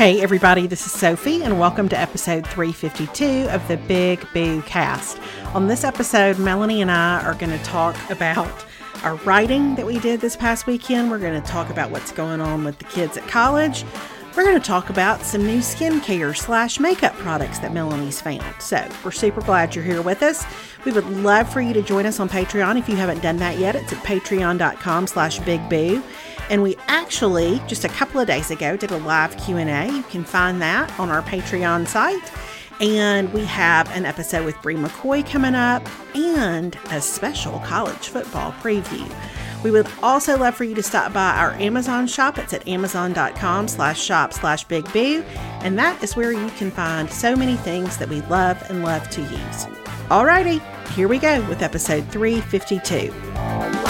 Hey, everybody, this is Sophie, and welcome to episode 352 of the Big Boo Cast. On this episode, Melanie and I are going to talk about our writing that we did this past weekend. We're going to talk about what's going on with the kids at college. We're going to talk about some new skincare slash makeup products that Melanie's found. So we're super glad you're here with us. We would love for you to join us on Patreon if you haven't done that yet. It's at patreon.com slash bigboo. And we actually, just a couple of days ago, did a live Q&A. You can find that on our Patreon site. And we have an episode with Bree McCoy coming up and a special college football preview. We would also love for you to stop by our Amazon shop. It's at amazon.com slash shop slash big boo. And that is where you can find so many things that we love and love to use. Alrighty, here we go with episode 352.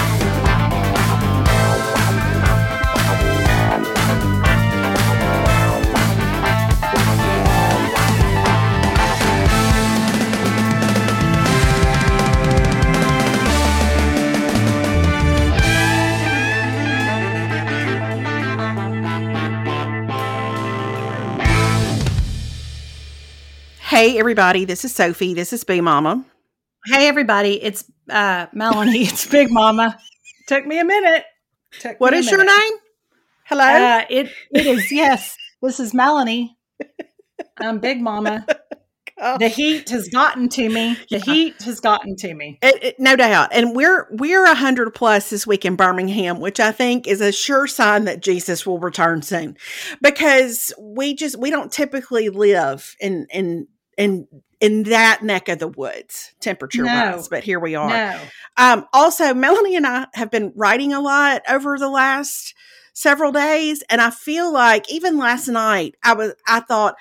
Hey, everybody, this is Sophie. This is Boo Mama. Hey, everybody, it's uh, Melanie. it's Big Mama. Took me a minute. Took what is your name? Hello? Uh, it, it is, yes. This is Melanie. I'm Big Mama. Oh. The heat has gotten to me. The heat has gotten to me. It, it, no doubt. And we're we're a hundred plus this week in Birmingham, which I think is a sure sign that Jesus will return soon. Because we just we don't typically live in in in in that neck of the woods, temperature no. wise. But here we are. No. Um, also, Melanie and I have been writing a lot over the last several days, and I feel like even last night I was I thought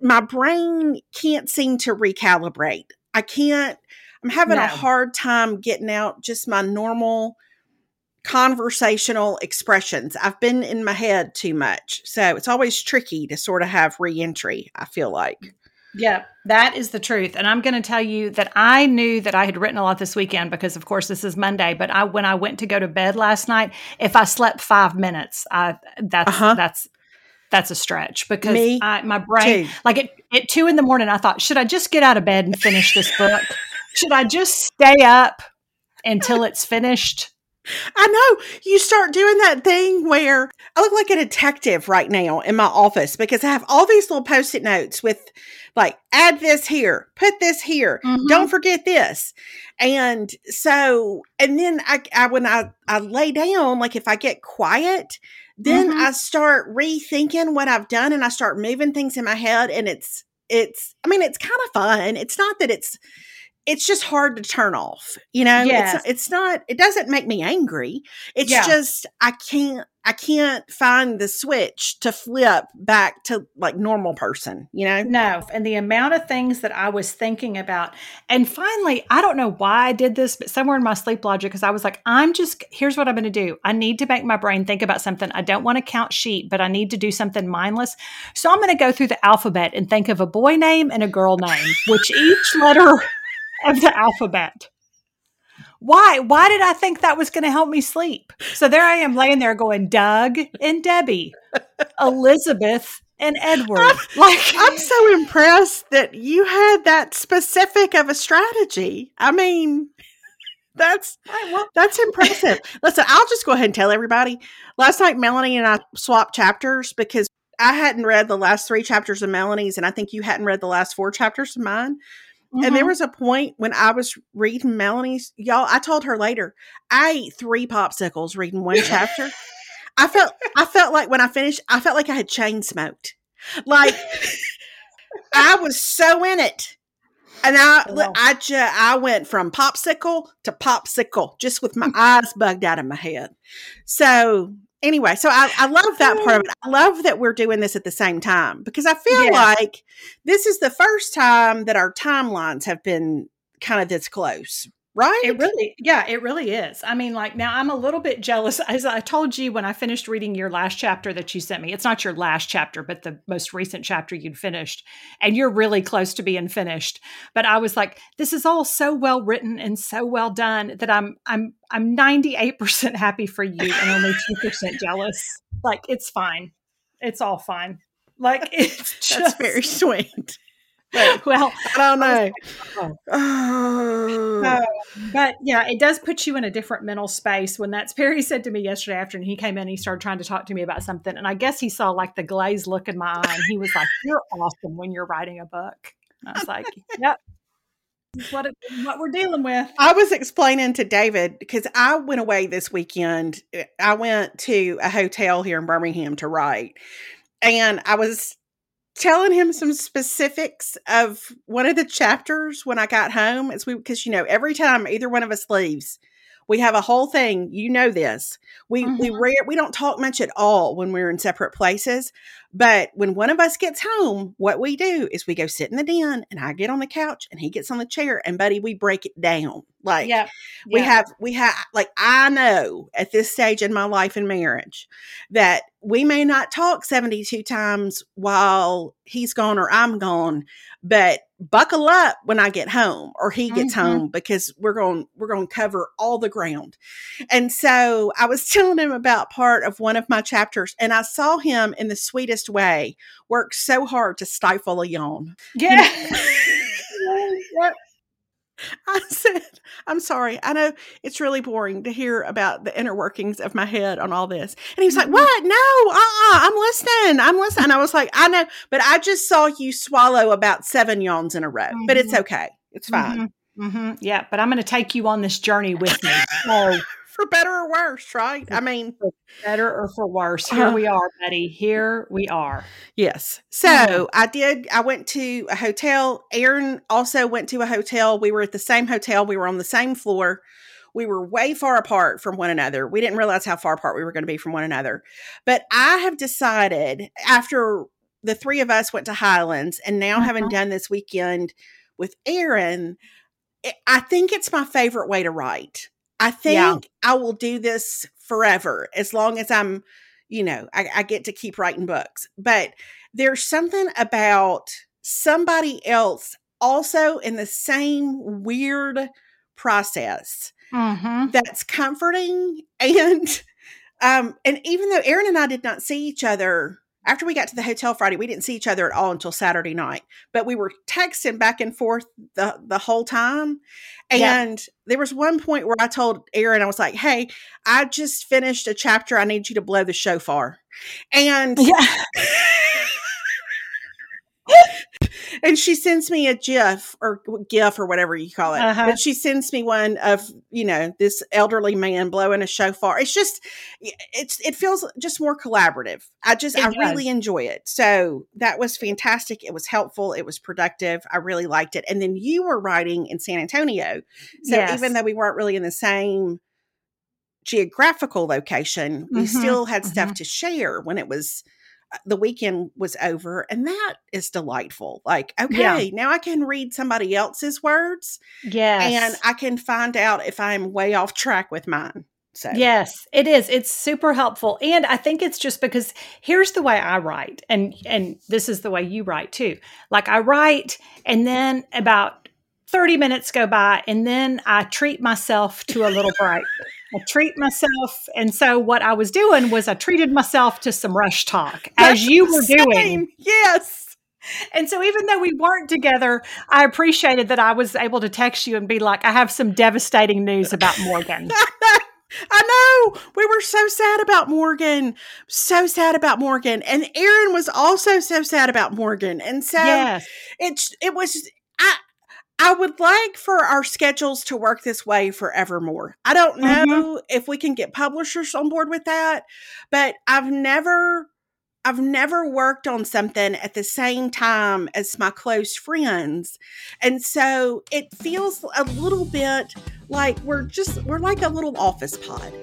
my brain can't seem to recalibrate. I can't. I'm having no. a hard time getting out just my normal conversational expressions. I've been in my head too much. So it's always tricky to sort of have reentry, I feel like. Yeah, that is the truth. And I'm going to tell you that I knew that I had written a lot this weekend because of course this is Monday, but I when I went to go to bed last night, if I slept 5 minutes, I that's uh-huh. that's that's a stretch because Me I, my brain too. like at, at 2 in the morning I thought, should I just get out of bed and finish this book? should I just stay up until it's finished? I know you start doing that thing where I look like a detective right now in my office because I have all these little post it notes with like, add this here, put this here, mm-hmm. don't forget this. And so, and then I, I when I, I lay down, like if I get quiet, then mm-hmm. I start rethinking what I've done and I start moving things in my head. And it's, it's, I mean, it's kind of fun. It's not that it's, it's just hard to turn off. You know, yes. it's it's not it doesn't make me angry. It's yeah. just I can't I can't find the switch to flip back to like normal person, you know? No. And the amount of things that I was thinking about. And finally, I don't know why I did this, but somewhere in my sleep logic, because I was like, I'm just, here's what I'm going to do. I need to make my brain think about something. I don't want to count sheep, but I need to do something mindless. So I'm going to go through the alphabet and think of a boy name and a girl name, which each letter of the alphabet. Why? Why did I think that was going to help me sleep? So there I am laying there going, Doug and Debbie, Elizabeth and Edward. I'm, like I'm so impressed that you had that specific of a strategy. I mean, that's that's impressive. Listen, I'll just go ahead and tell everybody. Last night, Melanie and I swapped chapters because I hadn't read the last three chapters of Melanie's, and I think you hadn't read the last four chapters of mine. Mm-hmm. And there mm-hmm. was a point when I was reading Melanie's, y'all, I told her later, I ate three popsicles reading one chapter. I felt I felt like when I finished, I felt like I had chain smoked. Like I was so in it. And I oh. I just I went from popsicle to popsicle just with my eyes bugged out of my head. So anyway, so I, I love that part of it. I love that we're doing this at the same time because I feel like this is the first time that our timelines have been kind of this close. Right? It really, yeah, it really is. I mean, like now I'm a little bit jealous. As I told you when I finished reading your last chapter that you sent me, it's not your last chapter, but the most recent chapter you'd finished, and you're really close to being finished. But I was like, this is all so well written and so well done that I'm I'm I'm 98% happy for you and only 2% jealous. Like it's fine. It's all fine. Like it's just That's very sweet. well, I don't know. oh. Oh. Uh, but yeah, it does put you in a different mental space. When that's Perry said to me yesterday afternoon, he came in, he started trying to talk to me about something, and I guess he saw like the glazed look in my eye, and he was like, "You're awesome when you're writing a book." And I was like, "Yep." What, it, what we're dealing with. I was explaining to David because I went away this weekend. I went to a hotel here in Birmingham to write. And I was telling him some specifics of one of the chapters when I got home. It's we because you know, every time either one of us leaves, we have a whole thing. You know this. We we Mhm. rare we don't talk much at all when we're in separate places. But when one of us gets home, what we do is we go sit in the den and I get on the couch and he gets on the chair and buddy, we break it down. Like Yeah, we yeah. have we have like i know at this stage in my life and marriage that we may not talk 72 times while he's gone or i'm gone but buckle up when i get home or he gets Mhm. home because we're going we're going to cover all the ground and so i was telling him about part of one of my chapters and i saw him in the sweetest way work so hard to stifle a yawn yeah. I said, I'm sorry. I know it's really boring to hear about the inner workings of my head on all this. And he was like, Mhm. What? No, uh uh-uh, I'm listening. I'm listening. I was like, I know, but I just saw you swallow about seven yawns in a row, but it's Mhm. okay. It's fine. Mhm, mhm. Yeah, but I'm going to take you on this journey with me. So For better or worse, right? I mean, better or for worse, here Uh-huh. we are, Betty. Here we are. yes. So I did, I went to a hotel. Aaron also went to a hotel. We were at the same hotel, we were on the same floor. We were way far apart from one another. We didn't realize how far apart we were going to be from one another. But I have decided after the three of us went to Highlands and now having Mhm. done this weekend with Aaron, I think it's my favorite way to write. I think Yeah. I will do this forever as long as I'm, you know, I, I get to keep writing books. But there's something about somebody else also in the same weird process Mm-hmm. that's comforting and um and even though Aaron and I did not see each other after we got to the hotel Friday, we didn't see each other at all until Saturday night. But we were texting back and forth the the whole time. Yeah. And there was one point where I told Aaron, I was like, "Hey, I just finished a chapter. I need you to blow the shofar." And Yeah. and she sends me a gif or gif or whatever you call it Uh-huh. but she sends me one of you know this elderly man blowing a shofar. It's just it's it feels just more collaborative. I just It i does. really enjoy it. So that was fantastic. It was helpful. It was productive. I really liked it. And then you were writing in san antonio. So Yes. even though we weren't really in the same geographical location we Mhm, still had stuff to share when it was the weekend was over and that is delightful like okay now i can read somebody else's words Yes. and i can find out if i'm way off track with mine so Yes, it is. It's super helpful. And I think it's just because here's the way I write and and this is the way you write too. Like I write and then about 30 minutes go by and then I treat myself to a little break. I treat myself and so what I was doing was I treated myself to some RushTok as you were doing. Yes And so even though we weren't together, I appreciated that I was able to text you and be like I have some devastating news about Morgan. I know. We were so sad about Morgan. So sad about Morgan. And Aaron was also so sad about Morgan. And so yes. it's it was I I would like for our schedules to work this way forevermore. I don't Mhm. know if we can get publishers on board with that, but I've never I've never worked on something at the same time as my close friends. And so it feels a little bit like we're just we're like a little office pod.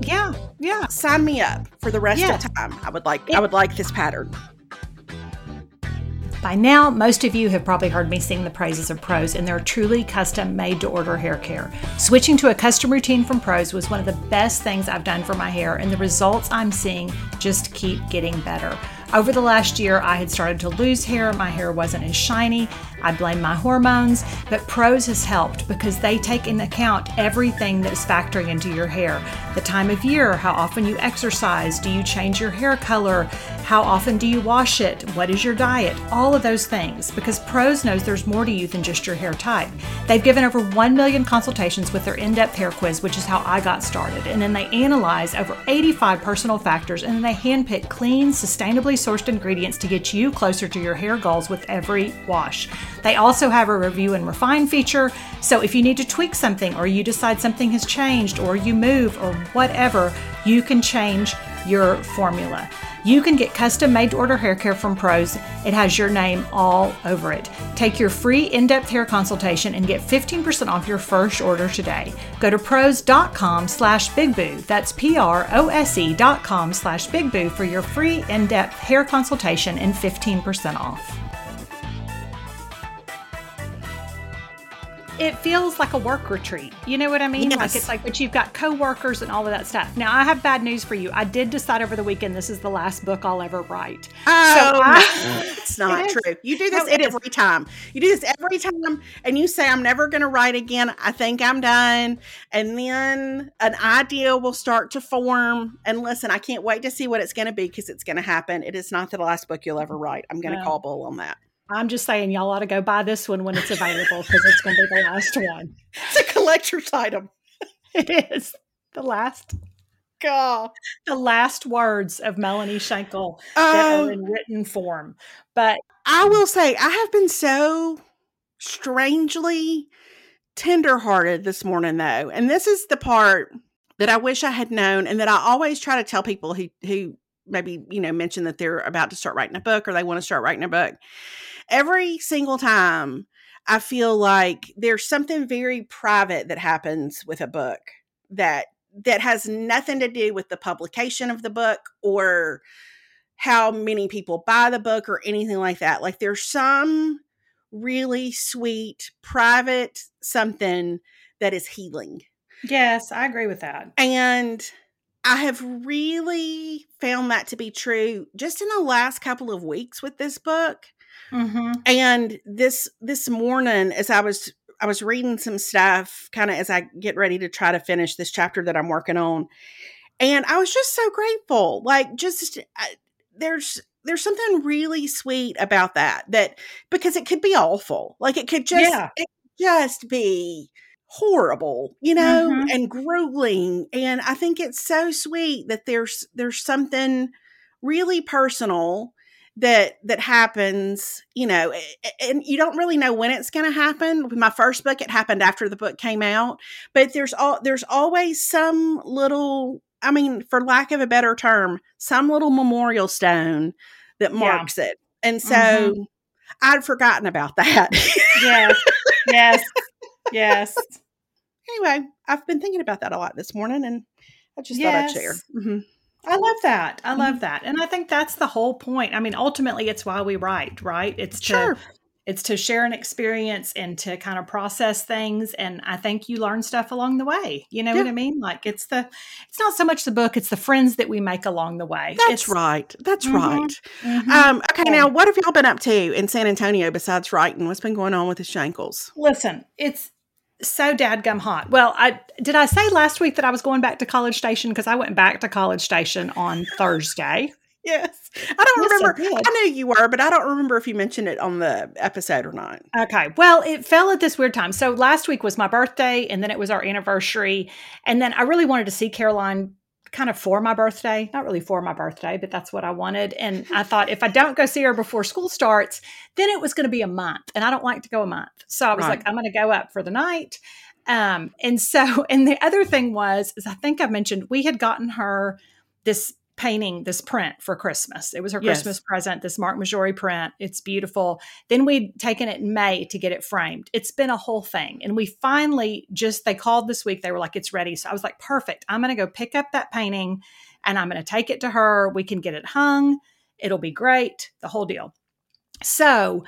Yeah. Yeah. Sign me up for the rest Yeah. of time. I would like It- I would like this pattern. By now, most of you have probably heard me sing the praises of Prose and their truly custom made to order hair care. Switching to a custom routine from Prose was one of the best things I've done for my hair, and the results I'm seeing just keep getting better. Over the last year, I had started to lose hair. My hair wasn't as shiny. I blame my hormones, but Prose has helped because they take into account everything that is factoring into your hair. The time of year, how often you exercise, do you change your hair color, how often do you wash it, what is your diet, all of those things, because Prose knows there's more to you than just your hair type. They've given over 1 million consultations with their in depth hair quiz, which is how I got started, and then they analyze over 85 personal factors and then they handpick clean, sustainably sourced ingredients to get you closer to your hair goals with every wash. They also have a review and refine feature, so if you need to tweak something or you decide something has changed or you move or whatever, you can change your formula. You can get custom made to order hair care from Prose. It has your name all over it. Take your free in depth hair consultation and get 15% off your first order today. Go to prose.com slash bigboo. That's P R O S E dot com slash bigboo for your free in depth hair consultation and 15% off. It feels like a work retreat. You know what I mean? Yes. Like it's like, but you've got coworkers and all of that stuff. Now, I have bad news for you. I did decide over the weekend this is the last book I'll ever write. Oh, So I- it's not It is. true. You do this No, it is. every time. You do this every time, and you say, I'm never going to write again. I think I'm done. And then an idea will start to form. And listen, I can't wait to see what it's going to be because it's going to happen. It is not the last book you'll ever write. I'm going to No. call bull on that. I'm just saying, y'all ought to go buy this one when it's available because it's going to be the last one. It's a collector's item. It is the last, God. the last words of Melanie Shankle that Um, are in written form. But I will say I have been so strangely tenderhearted this morning though. And this is the part that I wish I had known and that I always try to tell people who who maybe, you know, mention that they're about to start writing a book or they want to start writing a book. Every single time I feel like there's something very private that happens with a book that that has nothing to do with the publication of the book or how many people buy the book or anything like that. Like there's some really sweet private something that is healing. yes, I agree with that. And I have really found that to be true just in the last couple of weeks with this book. Mm-hmm. And this this morning as I was I was reading some stuff kind of as I get ready to try to finish this chapter that I'm working on. And I was just so grateful. Like just I, there's there's something really sweet about that that because it could be awful. Like it could just Yeah. it could just be horrible, you know, Mhm. and grueling. And I think it's so sweet that there's there's something really personal that that happens you know and you don't really know when it's going to happen with my first book it happened after the book came out but there's all there's always some little i mean for lack of a better term some little memorial stone that Yeah. marks it and so Mhm. i'd forgotten about that Yes, yes, yes. anyway i've been thinking about that a lot this morning and i just thought i'd share Yes. I love that. I Mm-hmm. love that. And I think that's the whole point. I mean, ultimately it's why we write, right? It's to it's to share an experience and to kind of process things and I think you learn stuff along the way. You know what I mean? Like it's the it's not so much the book, it's the friends that we make along the way. that's It's- right that's Mhm. right Mhm. Um, okay, Yeah. now what have y'all been up to in San Antonio besides writing? What's been going on with the Shankles? Listen, it's so dadgum hot. Well, I did I say last week that I was going back to College Station because I went back to College Station on Thursday. Yes. I don't Yes, remember. did. I, knew you were, but I don't remember if you mentioned it on the episode or not. Okay. Well, it fell at this weird time. So last week was my birthday, and then it was our anniversary. And then I really wanted to see Caroline kind of for my birthday. Not really for my birthday, but that's what I wanted. And I thought if I don't go see her before school starts, then it was going to be a month. And I don't like to go a month. So I was Right. like, I'm going to go up for the night. Um, and so, and the other thing was, is I think I mentioned we had gotten her this painting, this print for Christmas. It was her Yes. Christmas present, this Mark Maggiori print. It's beautiful. Then we'd taken it in May to get it framed. It's been a whole thing. And we finally just, they called this week. They were like, it's ready. So I was like, perfect. I'm going to go pick up that painting and I'm going to take it to her. We can get it hung. It'll be great. The whole deal. So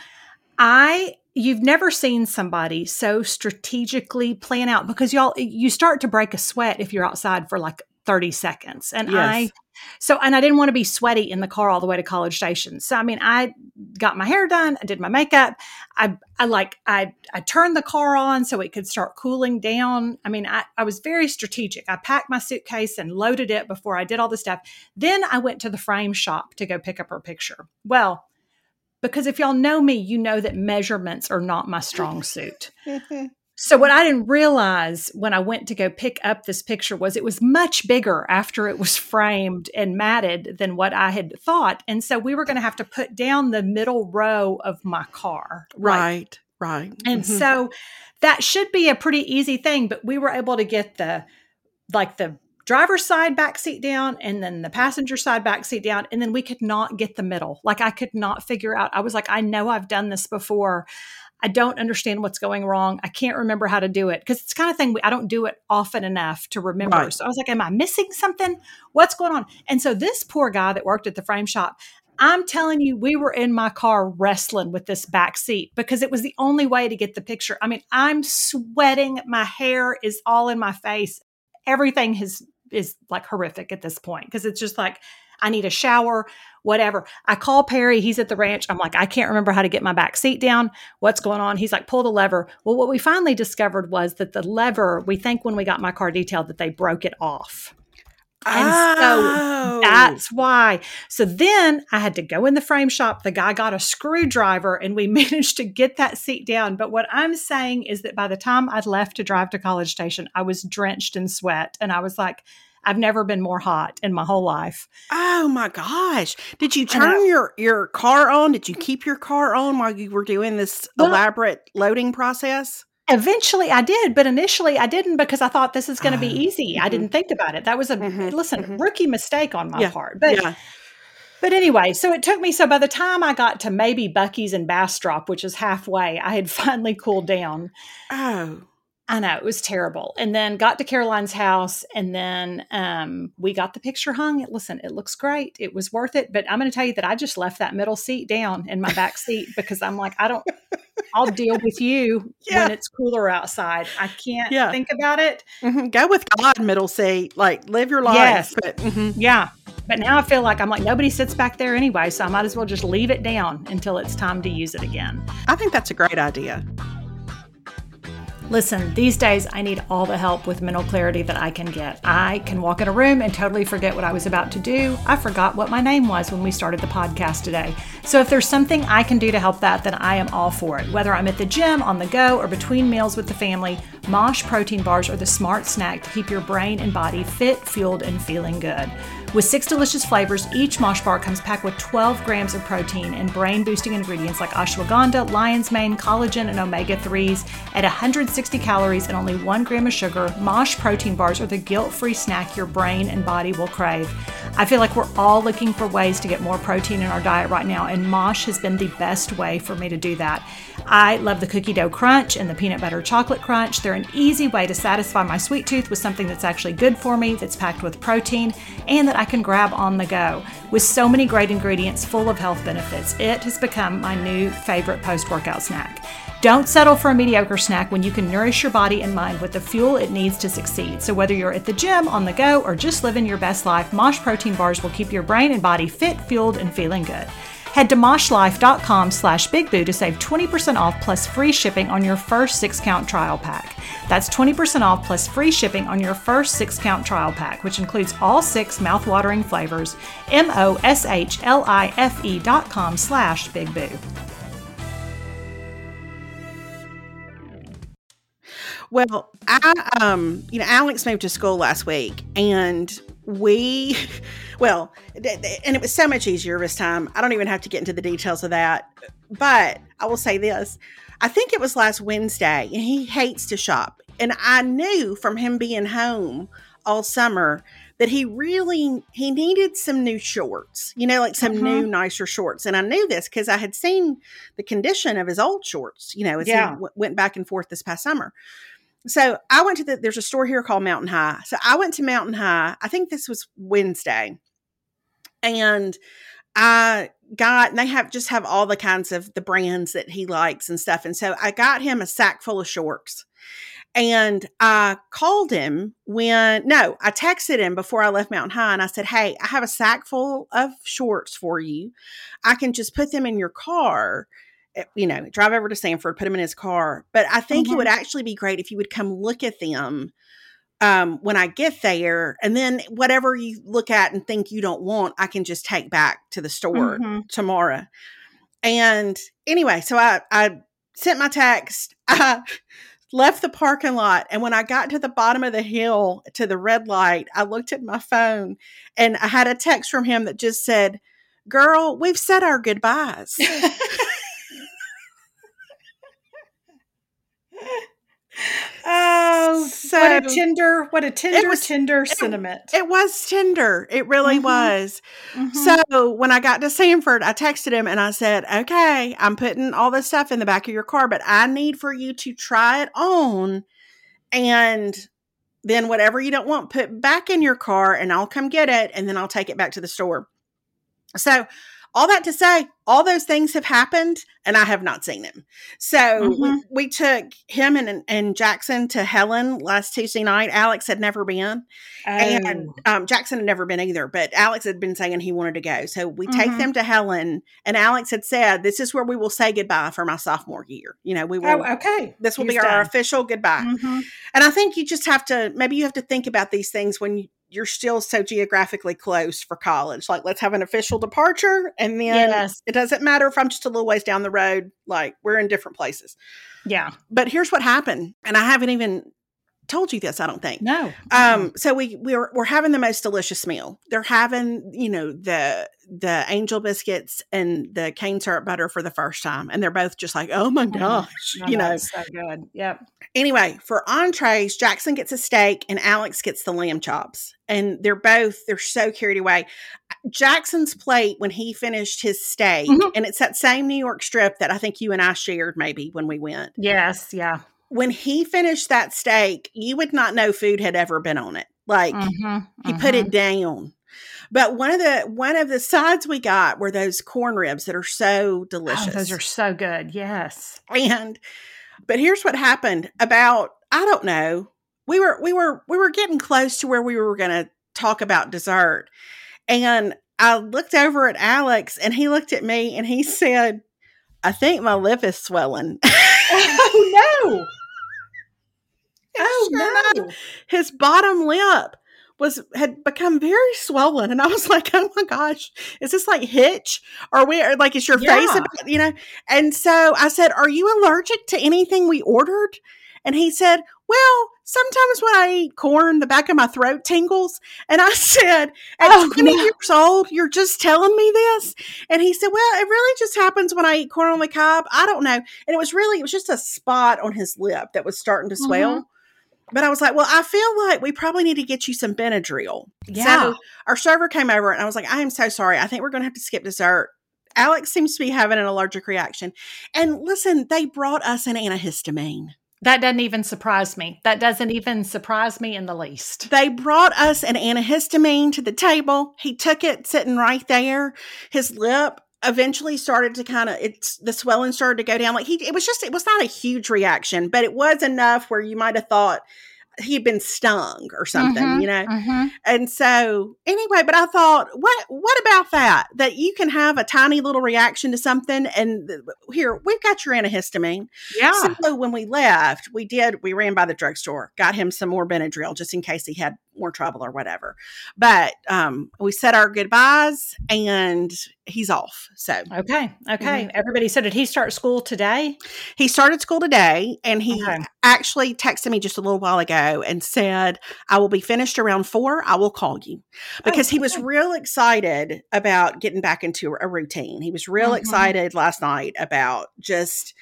I you've never seen somebody so strategically plan out because y'all you start to break a sweat if you're outside for like 30 seconds. And Yes. I so and I didn't want to be sweaty in the car all the way to College Station. So I mean I got my hair done, I did my makeup. I I like I I turned the car on so it could start cooling down. I mean I I was very strategic. I packed my suitcase and loaded it before I did all the stuff. Then I went to the frame shop to go pick up her picture. Well, because if y'all know me, you know that measurements are not my strong suit. So what I didn't realize when I went to go pick up this picture was it was much bigger after it was framed and matted than what I had thought. And so we were going to have to put down the middle row of my car. Like, right, right. and Mhm. so that should be a pretty easy thing, but we were able to get the like the driver's side back seat down and then the passenger side back seat down and then we could not get the middle. Like I could not figure out. I was like I know I've done this before. I don't understand what's going wrong. I can't remember how to do it because it's the kind of thing we, I don't do it often enough to remember. Right. So I was like, am I missing something? What's going on? And so this poor guy that worked at the frame shop, I'm telling you, we were in my car wrestling with this back seat because it was the only way to get the picture. I mean, I'm sweating. My hair is all in my face. Everything is is like horrific at this point because it's just like I need a shower, whatever. I call Perry. He's at the ranch. I'm like, I can't remember how to get my back seat down. What's going on? He's like, pull the lever. Well, what we finally discovered was that the lever, we think when we got my car detailed that they broke it off. And so Oh. That's why. So then I had to go in the frame shop. The guy got a screwdriver and we managed to get that seat down. But what I'm saying is that by the time I'd left to drive to College Station, I was drenched in sweat. And I was like, I've never been more hot in my whole life. Oh my gosh. Did you I turn your your car on? Did you keep your car on while you were doing this Well- elaborate loading process? Eventually I did, but initially I didn't because I thought this is going to be Oh, easy. I mhm. didn't think about it. That was a Mhm, listen, mhm. rookie mistake on my Yeah, part. But yeah. But anyway, so it took me. So by the time I got to maybe Buc-ee's and Bastrop, which is halfway, I had finally cooled down. Oh. I know it was terrible. And then got to Caroline's house, and then um, we got the picture hung. Listen, it looks great. It was worth it. But I'm going to tell you that I just left that middle seat down in my back seat because I'm like, I don't. I'll deal with you Yeah. when it's cooler outside. I can't Yeah. think about it. Mhm. Go with God, middle seat. Like live your life. Yes. But mhm. Yeah. But now I feel like I'm like nobody sits back there anyway, so I might as well just leave it down until it's time to use it again. I think that's a great idea. Listen, these days I need all the help with mental clarity that I can get. I can walk in a room and totally forget what I was about to do. I forgot what my name was when we started the podcast today. So if there's something I can do to help that, then I am all for it. Whether I'm at the gym, on the go, or between meals with the family, Mosh protein bars are the smart snack to keep your brain and body fit, fueled, and feeling good. With six delicious flavors, each Mosh bar comes packed with 12 grams of protein and brain boosting ingredients like ashwagandha, lion's mane, collagen, and omega 3s at 160 calories and only one gram of sugar. Mosh protein bars are the guilt free snack your brain and body will crave. I feel like we're all looking for ways to get more protein in our diet right now, and Mosh has been the best way for me to do that. I love the cookie dough crunch and the peanut butter chocolate crunch. They're an easy way to satisfy my sweet tooth with something that's actually good for me, that's packed with protein, and that I can grab on the go. With so many great ingredients full of health benefits, it has become my new favorite post workout snack. Don't settle for a mediocre snack when you can nourish your body and mind with the fuel it needs to succeed. So, whether you're at the gym, on the go, or just living your best life, Mosh protein bars will keep your brain and body fit, fueled, and feeling good. Head to moshlife.com slash bigboo to save 20% off plus free shipping on your first six count trial pack. That's 20% off plus free shipping on your first six count trial pack, which includes all six mouthwatering flavors. M O S H L I F E dot com slash bigboo. Well, I um, you know, Alex moved to school last week, and we, well, and it was so much easier this time. I don't even have to get into the details of that, but I will say this: I think it was last Wednesday, and he hates to shop, and I knew from him being home all summer that he really he needed some new shorts you know like some Mhm. new nicer shorts and i knew this because i had seen the condition of his old shorts you know as Yeah. he w- went back and forth this past summer so I went to the there's a store here called Mountain High. So I went to Mountain High. I think this was Wednesday. And I got, and they have just have all the kinds of the brands that he likes and stuff. And so I got him a sack full of shorts. And I called him when, no, I texted him before I left Mountain High and I said, Hey, I have a sack full of shorts for you. I can just put them in your car you know, drive over to Samford, put them in his car. But I think mm-hmm. it would actually be great if you would come look at them um, when I get there. And then whatever you look at and think you don't want, I can just take back to the store mm-hmm. tomorrow. And anyway, so I, I sent my text. I left the parking lot. And when I got to the bottom of the hill to the red light, I looked at my phone and I had a text from him that just said, Girl, we've said our goodbyes. Oh, so what a tender, what a tender, was, tender it, sentiment. It was tender. It really mm-hmm. was. Mm-hmm. So when I got to Samford, I texted him and I said, okay, I'm putting all this stuff in the back of your car, but I need for you to try it on. And then whatever you don't want, put back in your car and I'll come get it. And then I'll take it back to the store. So all that to say, all those things have happened and I have not seen him. So mm-hmm. we, we, took him and, and Jackson to Helen last Tuesday night. Alex had never been. Oh. And um, Jackson had never been either, but Alex had been saying he wanted to go. So we mm-hmm. take them to Helen and Alex had said, this is where we will say goodbye for my sophomore year. You know, we will. Oh, okay. This will He's be our official goodbye. Mm-hmm. And I think you just have to, maybe you have to think about these things when you, you're still so geographically close for college. Like, let's have an official departure. And then yes. it doesn't matter if I'm just a little ways down the road. Like, we're in different places. Yeah. But here's what happened. And I haven't even told you this, I don't think. No. Um, so we we're we're having the most delicious meal. They're having, you know, the the angel biscuits and the cane syrup butter for the first time. And they're both just like, oh my gosh. Oh, you know. So good. Yep. Anyway, for entrees, Jackson gets a steak and Alex gets the lamb chops. And they're both, they're so carried away. Jackson's plate when he finished his steak, mm-hmm. and it's that same New York strip that I think you and I shared maybe when we went. Yes, yeah when he finished that steak, you would not know food had ever been on it. Like mm-hmm, he mm-hmm. put it mm-hmm. down. But one of the one of the sides we got were those corn ribs that are so delicious. Oh, those are so good. Yes. And but here's what happened about I don't know. We were we were we were getting close to where we were going to talk about dessert. And I looked over at Alex and he looked at me and he said, "I think my lip is swelling." oh no. Oh sure no! His bottom lip was had become very swollen, and I was like, "Oh my gosh, is this like Hitch? Or we like is your yeah. face, about, you know?" And so I said, "Are you allergic to anything we ordered?" And he said, "Well, sometimes when I eat corn, the back of my throat tingles." And I said, "At oh, 20 no. years old, you're just telling me this?" And he said, "Well, it really just happens when I eat corn on the cob. I don't know." And it was really it was just a spot on his lip that was starting to swell. Mm-hmm. But I was like, well, I feel like we probably need to get you some Benadryl. Yeah. So our server came over and I was like, I am so sorry. I think we're going to have to skip dessert. Alex seems to be having an allergic reaction. And listen, they brought us an antihistamine. That doesn't even surprise me. That doesn't even surprise me in the least. They brought us an antihistamine to the table. He took it sitting right there. His lip eventually started to kind of it's the swelling started to go down like he it was just it was not a huge reaction but it was enough where you might have thought he'd been stung or something, mm-hmm, you know? Mm-hmm. And so anyway, but I thought, what what about that? That you can have a tiny little reaction to something and here, we've got your antihistamine. Yeah. So when we left, we did we ran by the drugstore, got him some more Benadryl just in case he had more trouble or whatever. But um we said our goodbyes and he's off. So Okay. Okay. Mm-hmm. Everybody said did he start school today? He started school today and he okay. actually texted me just a little while ago and said, I will be finished around four. I will call you because oh, he was real excited about getting back into a routine. He was real mm-hmm. excited last night about just,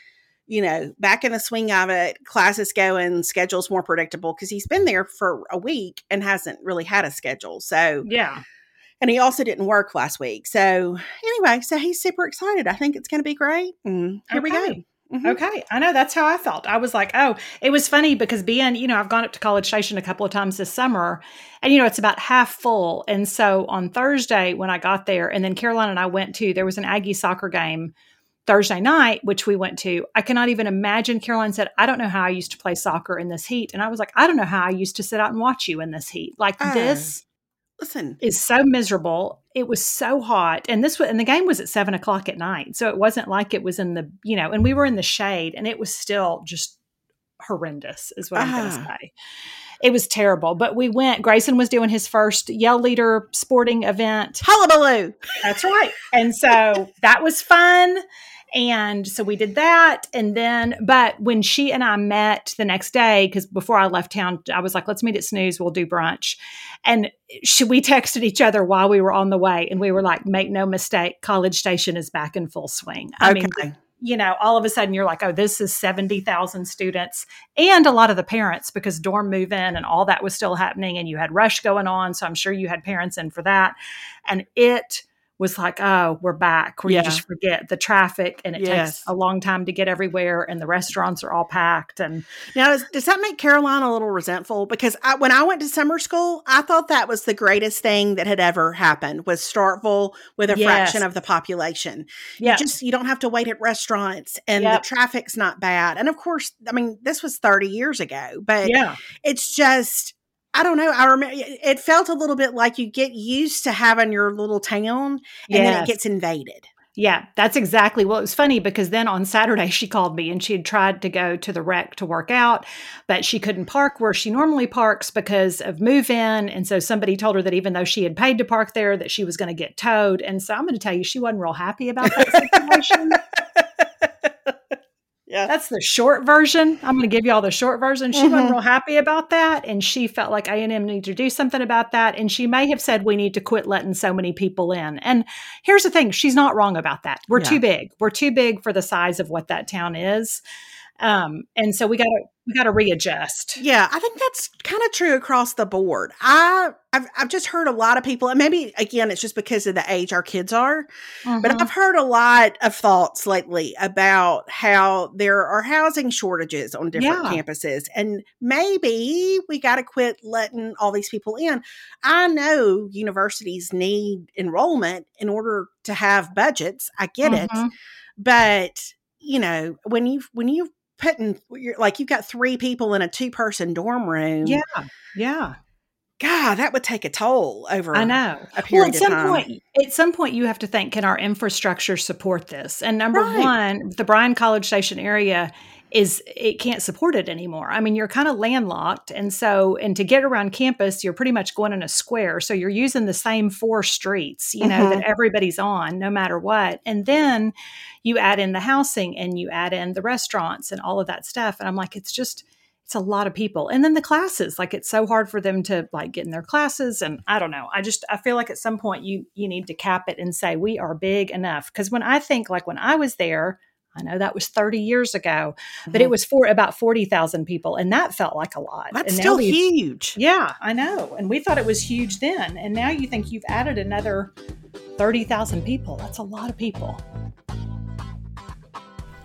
you know, back in the swing of it, classes going, schedules more predictable because he's been there for a week and hasn't really had a schedule. So, yeah. And he also didn't work last week. So, anyway, so he's super excited. I think it's going to be great. And here okay. we go. Mm-hmm. Okay. I know that's how I felt. I was like, oh, it was funny because being, you know, I've gone up to College Station a couple of times this summer and, you know, it's about half full. And so on Thursday when I got there, and then Caroline and I went to, there was an Aggie soccer game Thursday night, which we went to. I cannot even imagine. Caroline said, I don't know how I used to play soccer in this heat. And I was like, I don't know how I used to sit out and watch you in this heat. Like oh, this listen is so miserable it was so hot and this was and the game was at seven o'clock at night so it wasn't like it was in the you know and we were in the shade and it was still just horrendous is what i'm going to ah. say it was terrible but we went grayson was doing his first yell leader sporting event hullabaloo that's right and so that was fun and so we did that. And then, but when she and I met the next day, because before I left town, I was like, let's meet at Snooze, we'll do brunch. And she, we texted each other while we were on the way. And we were like, make no mistake, College Station is back in full swing. I okay. mean, you know, all of a sudden you're like, oh, this is 70,000 students and a lot of the parents because dorm move in and all that was still happening and you had rush going on. So I'm sure you had parents in for that. And it, was like, oh, we're back, where yeah. you just forget the traffic and it yes. takes a long time to get everywhere and the restaurants are all packed. And now, does, does that make Caroline a little resentful? Because I, when I went to summer school, I thought that was the greatest thing that had ever happened was Starkville with a yes. fraction of the population. Yeah. You just, you don't have to wait at restaurants and yep. the traffic's not bad. And of course, I mean, this was 30 years ago, but yeah. it's just, I don't know. I remember it felt a little bit like you get used to having your little town and yes. then it gets invaded. Yeah, that's exactly. Well, it was funny because then on Saturday she called me and she had tried to go to the rec to work out, but she couldn't park where she normally parks because of move in. And so somebody told her that even though she had paid to park there, that she was going to get towed. And so I'm going to tell you, she wasn't real happy about that situation. Yeah. That's the short version. I'm going to give you all the short version. She mm-hmm. wasn't real happy about that. And she felt like A&M needed to do something about that. And she may have said, we need to quit letting so many people in. And here's the thing. She's not wrong about that. We're yeah. too big. We're too big for the size of what that town is. Um, and so we got to we got to readjust. Yeah, I think that's kind of true across the board. I I've I've just heard a lot of people, and maybe again it's just because of the age our kids are, mm-hmm. but I've heard a lot of thoughts lately about how there are housing shortages on different yeah. campuses, and maybe we got to quit letting all these people in. I know universities need enrollment in order to have budgets. I get mm-hmm. it, but you know when you when you putting you're like you've got three people in a two person dorm room. Yeah. Yeah. God, that would take a toll over. I know. A period well, at some point, at some point, you have to think: Can our infrastructure support this? And number right. one, the Bryan College Station area is it can't support it anymore. I mean, you're kind of landlocked. And so, and to get around campus, you're pretty much going in a square. So you're using the same four streets, you know, mm-hmm. that everybody's on no matter what. And then you add in the housing and you add in the restaurants and all of that stuff. And I'm like, it's just, it's a lot of people. And then the classes, like it's so hard for them to like get in their classes. And I don't know. I just, I feel like at some point you, you need to cap it and say, we are big enough. Cause when I think like when I was there, I know that was 30 years ago, but mm-hmm. it was for about 40,000 people. And that felt like a lot. That's still huge. Yeah, I know. And we thought it was huge then. And now you think you've added another 30,000 people. That's a lot of people.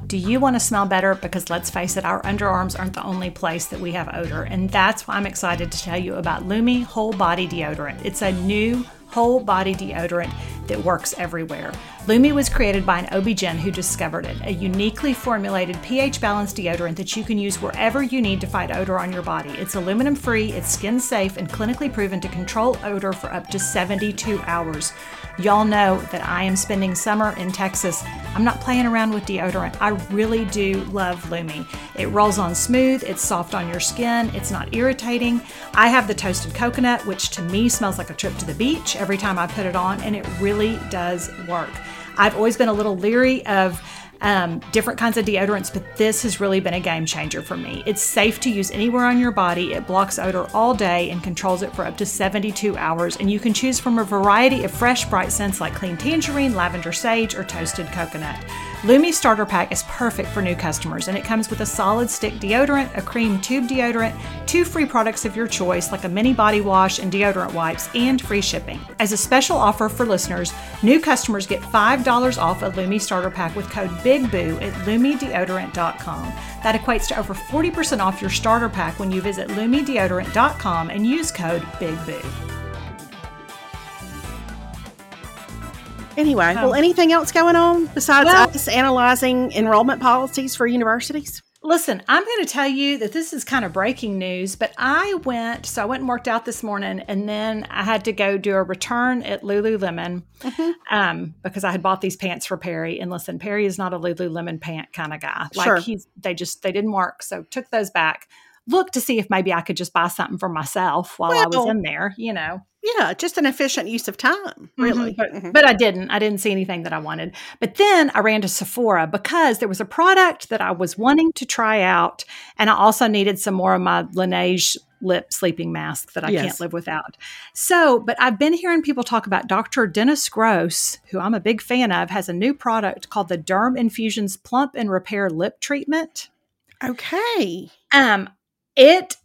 Do you want to smell better? Because let's face it, our underarms aren't the only place that we have odor. And that's why I'm excited to tell you about Lume Whole Body Deodorant. It's a new whole body deodorant that works everywhere. Lume was created by an OB-GYN who discovered it, a uniquely formulated pH balanced deodorant that you can use wherever you need to fight odor on your body. It's aluminum free, it's skin safe, and clinically proven to control odor for up to 72 hours. Y'all know that I am spending summer in Texas. I'm not playing around with deodorant. I really do love Lume. It rolls on smooth, it's soft on your skin, it's not irritating. I have the toasted coconut, which to me smells like a trip to the beach every time I put it on, and it really does work. I've always been a little leery of um, different kinds of deodorants, but this has really been a game changer for me. It's safe to use anywhere on your body. It blocks odor all day and controls it for up to 72 hours. And you can choose from a variety of fresh, bright scents like clean tangerine, lavender sage, or toasted coconut. Lume Starter Pack is perfect for new customers and it comes with a solid stick deodorant, a cream tube deodorant, two free products of your choice like a mini body wash and deodorant wipes, and free shipping. As a special offer for listeners, new customers get $5 off a Lume Starter Pack with code BIGBOO at lumedeodorant.com. That equates to over 40% off your starter pack when you visit lumedeodorant.com and use code BIGBOO. Anyway, Um, well, anything else going on besides well- us analyzing enrollment policies for universities? Listen, I'm going to tell you that this is kind of breaking news, but I went, so I went and worked out this morning, and then I had to go do a return at Lululemon um, because I had bought these pants for Perry. And listen, Perry is not a Lululemon pant kind of guy. Like Sure. he's, they just, they didn't work. So took those back. Looked to see if maybe I could just buy something for myself while I was in there, you know. Yeah, just an efficient use of time, really. Mhm, But, Mhm. but I didn't. I didn't see anything that I wanted. But then I ran to Sephora because there was a product that I was wanting to try out. And I also needed some more of my Laneige lip sleeping mask that I Yes. can't live without. So, but I've been hearing people talk about Dr. Dennis Gross, who I'm a big fan of, has a new product called the Derm Infusions Plump and Repair Lip Treatment. okay. Um, it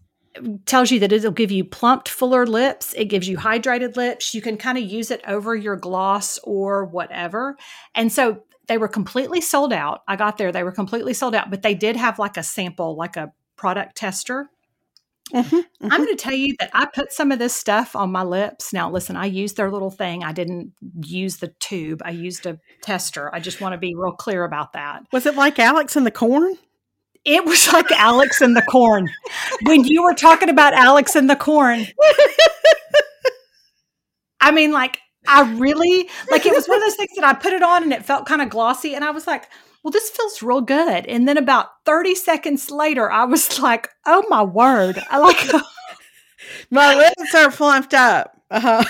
tells you that it'll give you plumped, fuller lips. It gives you hydrated lips. You can kind of use it over your gloss or whatever. And so they were completely sold out. I got there, they were completely sold out, but they did have like a sample, like a product tester. Mhm, I'm mhm. going to tell you that I put some of this stuff on my lips. Now, listen, I used their little thing. I didn't use the tube, I used a tester. I just want to be real clear about that. Was it like Alex and the Corn? It was like Alex and the corn. When you were talking about Alex and the corn, I mean, like, I really, like, it was one of those things that I put it on and it felt kind of glossy. And I was like, well, this feels real good. And then about 30 seconds later, I was like, oh my word. I like, My lips are flumped up. Uh-huh.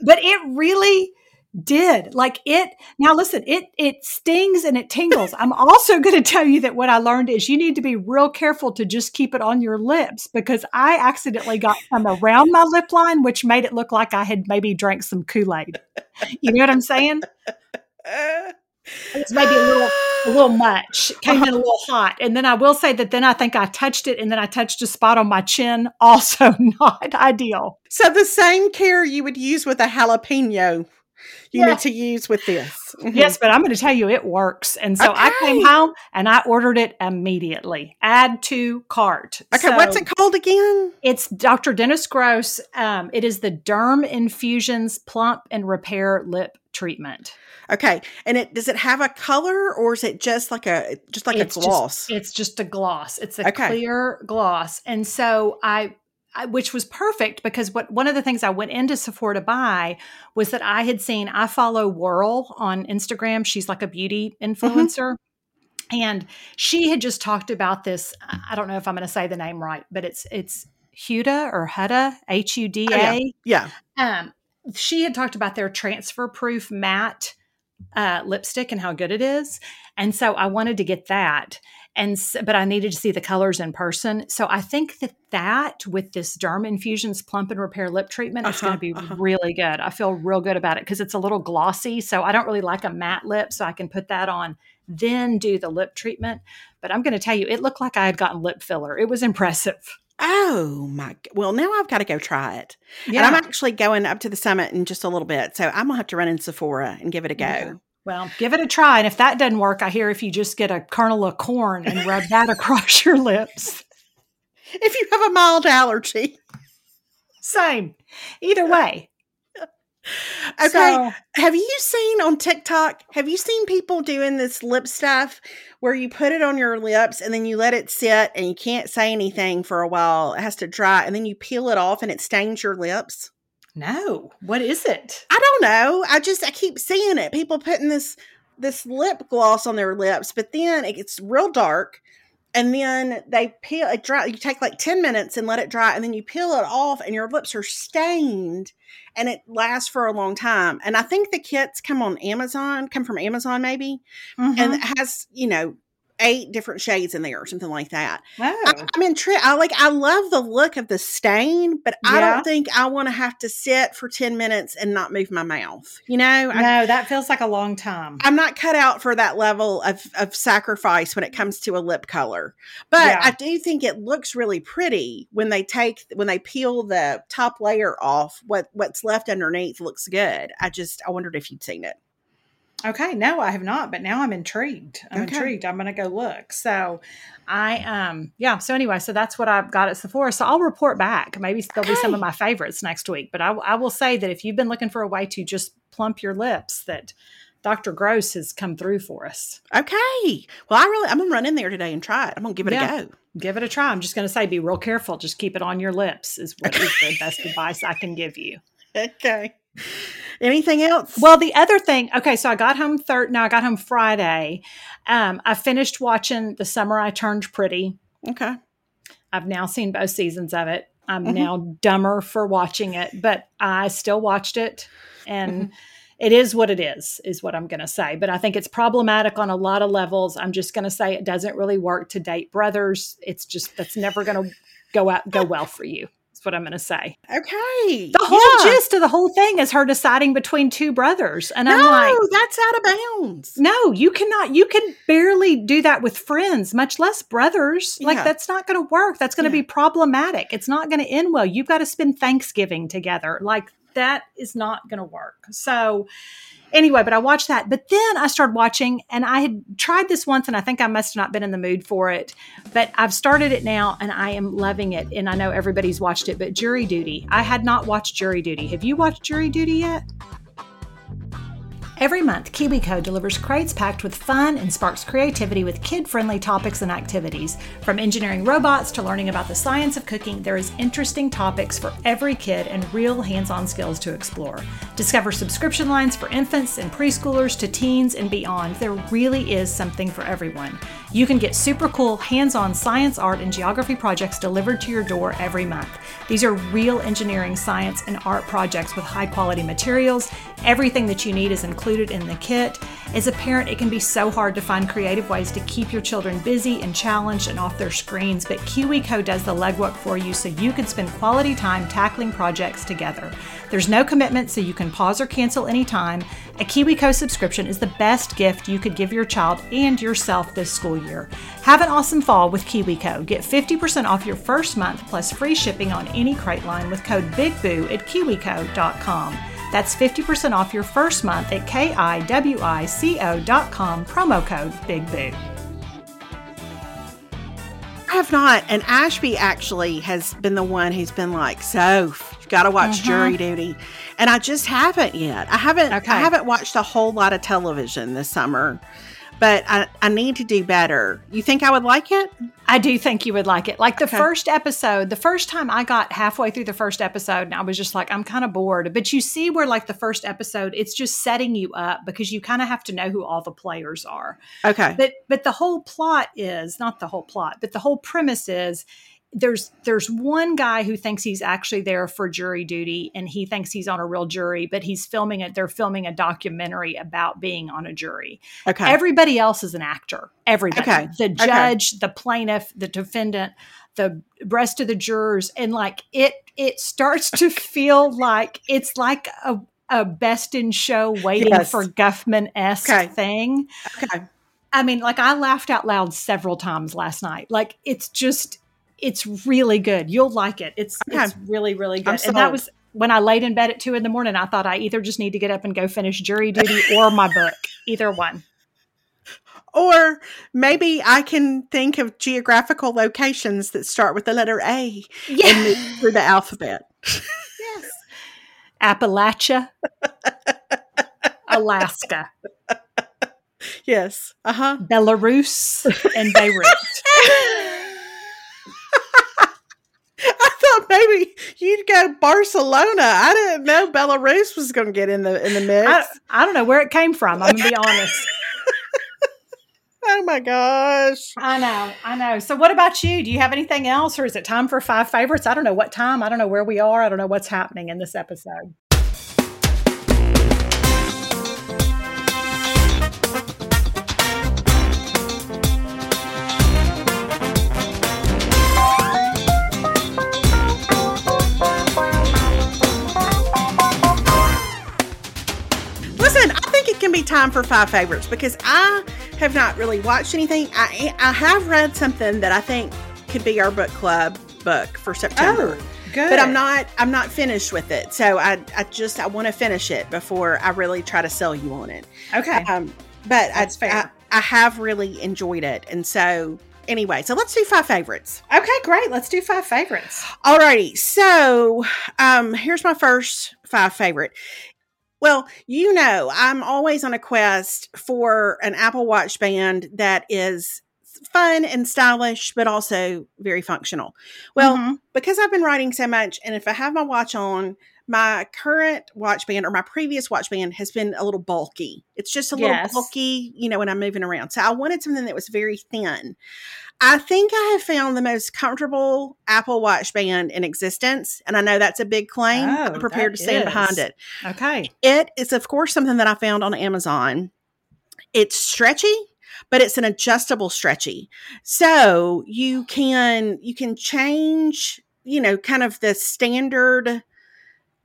but it really did. Like it now listen it it stings and it tingles. I'm also going to tell you that what i learned is you need to be real careful to just keep it on your lips because i accidentally got some around my lip line which made it look like i had maybe drank some kool-aid. You know what i'm saying? It was maybe a little a little much. Came in a little hot. And then i will say that then i think i touched it and then i touched a spot on my chin also not ideal. So the same care you would use with a jalapeno, you Yeah. need to use with this. Mhm. Yes, but I'm going to tell you it works. And so I came home and I ordered it immediately. Add to cart. Okay, So what's it called again? It's Dr. Dennis Gross. Um, it is the Derm Infusions Plump and Repair Lip Treatment. Okay, and it does it have a color or is it just like a just like It's a just- gloss? It's just a gloss. It's a Okay. clear gloss. And so I, which was perfect because what one of the things I went into Sephora to buy was that I had seen I follow Whoorl on Instagram. She's like a beauty Mm-hmm. influencer. And she had just talked about this. I don't know if I'm going to say the name right, but it's it's Huda or Huda, H U D A. Oh, A. yeah. Um, she had talked about their transfer proof matte uh, lipstick and how good it is, and so I wanted to get that. And but I needed to see the colors in person. So I think that that with this Derm Infusions Plump and Repair Lip Treatment is going Uh-huh, to be uh-huh. really good. I feel real good about it because it's a little glossy. So I don't really like a matte lip, so I can put that on, then do the lip treatment. But I'm going to tell you, it looked like I had gotten lip filler. It was impressive. Oh my! Well, now I've got to go try it. And I'm actually going up to the summit in just a little bit, so I'm gonna have to run in Sephora and give it a go. Okay. Well, give it a try. And if that doesn't work, I hear if you just get a kernel of corn and rub that across your lips. If you have a mild allergy, Same. Either way. okay. So, have you seen on TikTok? Have you seen people doing this lip stuff where you put it on your lips and then you let it sit and you can't say anything for a while? It has to dry, and then you peel it off and it stains your lips. No. What is it? I don't know. I just I keep seeing it. People putting this this lip gloss on their lips, but then it gets real dark, and then they peel it dry. You take like ten minutes and let it dry, and then you peel it off, and your lips are stained, and it lasts for a long time. And I think the kits come on Amazon, come from Amazon maybe, Mhm. and it has you know eight different shades in there or something like that. Oh. I, I'm intrigued. I like I love the look of the stain, but I don't think I want to have to sit for 10 minutes and not move my mouth. You know, I, no, that feels like a long time. I'm not cut out for that level of, of sacrifice when it comes to a lip color. But Yeah. I do think it looks really pretty when they take when they peel the top layer off. What what's left underneath looks good. I just I wondered if you'd seen it. Okay, no, I have not, but now I'm intrigued. I'm Okay. intrigued. I'm going to go look. So, I um yeah. So anyway, so that's what I've got at Sephora. So I'll report back. Maybe there'll be some of my favorites next week. But I, I will say that if you've been looking for a way to just plump your lips, that Dr. Gross has come through for us. Okay. Well, I really I'm gonna run in there today and try it. I'm gonna give it Yeah. a go. Give it a try. I'm just going to say, be real careful. Just keep it on your lips. Is what is the best advice I can give you. Okay. Anything else? Well, the other thing, okay, so I got home third. No, I got home Friday. Um, I finished watching The Summer I Turned Pretty. okay. I've now seen both seasons of it. I'm Mhm. now dumber for watching it, but I still watched it, and Mhm. it is what it is. Is what I'm going to say. But I think it's problematic on a lot of levels. I'm just going to say it doesn't really work to date brothers. It's just that's never going to go out go well for you. What I'm going to say. Okay. The whole Yeah. gist of the whole thing is her deciding between two brothers, and No, I'm like. that's out of bounds. No, you cannot. You can barely do that with friends, much less brothers. Like, that's not going to work. That's going to Yeah. be problematic. It's not going to end well. You've got to spend Thanksgiving together. Like, that is not going to work. So, anyway, but I watched that. But then I started watching, and I had tried this once, and I think I must have not been in the mood for it. But I've started it now, and I am loving it. And I know everybody's watched it, but Jury Duty. I had not watched Jury Duty. Have you watched Jury Duty yet? Every month, KiwiCo delivers crates packed with fun and sparks creativity with kid friendly topics and activities. From engineering robots to learning about the science of cooking, there is interesting topics for every kid and real hands on skills to explore. Discover subscription lines for infants and preschoolers to teens and beyond. There really is something for everyone. You can get super cool hands on science, art, and geography projects delivered to your door every month. These are real engineering, science, and art projects with high quality materials. Everything that you need is included in the kit. As a parent, it can be so hard to find creative ways to keep your children busy and challenged and off their screens, but KiwiCo does the legwork for you so you can spend quality time tackling projects together. There's no commitment, so you can pause or cancel anytime. A KiwiCo subscription is the best gift you could give your child and yourself this school year. Have an awesome fall with KiwiCo. Get 50% off your first month plus free shipping on any crate line with code BIGBOO at kiwico.com. That's 50% off your first month at kiwico.com, promo code BIGBOO. I have not. And Ashby actually has been the one who's been like, so you've got to watch Mhm. jury duty. And I just haven't yet. I haven't Okay. I haven't watched a whole lot of television this summer. But I, I need to do better. You think I would like it? I do think you would like it. Like the Okay. first episode, the first time I got halfway through the first episode and I was just like, I'm kind of bored. But you see where like the first episode, it's just setting you up because you kind of have to know who all the players are. Okay. But but the whole plot is not the whole plot, but the whole premise is there's there's one guy who thinks he's actually there for jury duty and he thinks he's on a real jury, but he's filming it. They're filming a documentary about being on a jury. Okay. Everybody else is an actor. Everybody. Okay. The Okay. judge, the plaintiff, the defendant, the rest of the jurors, and like it it starts to feel like it's like a a best in show waiting Yes. for Guffman esque Okay. thing. okay. I mean, like I laughed out loud several times last night. Like it's just it's really good. You'll like it. It's Okay. it's really, really good. And that was when I laid in bed at two in the morning, I thought I either just need to get up and go finish jury duty or my book. Either one. Or maybe I can think of geographical locations that start with the letter A and move through the alphabet. Yes. Appalachia, Alaska, Yes. Uh huh. Belarus, and Beirut. I thought maybe you'd go Barcelona. I didn't know Belarus was going to get in the in the mix. I, I don't know where it came from. I'm gonna be honest. oh my gosh! I know, I know. So, what about you? Do you have anything else, or is it time for five favorites? I don't know what time. I don't know where we are. I don't know what's happening in this episode. Time for five favorites because I have not really watched anything. I I have read something that I think could be our book club book for September. Oh, good. But I'm not I'm not finished with it. So I I just I want to finish it before I really try to sell you on it. Okay. Um but That's I, fair. I I have really enjoyed it. And so anyway, so let's do five favorites. okay, great. Let's do five favorites. Alrighty, so um, here's my first five favorite. Well, you know, I'm always on a quest for an Apple Watch band that is fun and stylish, but also very functional. Well, Mhm. because I've been writing so much, and if I have my watch on, my current watch band or my previous watch band has been a little bulky. It's just a little Yes. bulky, you know, when I'm moving around. So I wanted something that was very thin. I think I have found the most comfortable Apple Watch band in existence. And I know that's a big claim. Oh, I'm prepared to stand behind it. okay. It is, of course, something that I found on Amazon. It's stretchy, but it's an adjustable stretchy. So you can you can change, you know, kind of the standard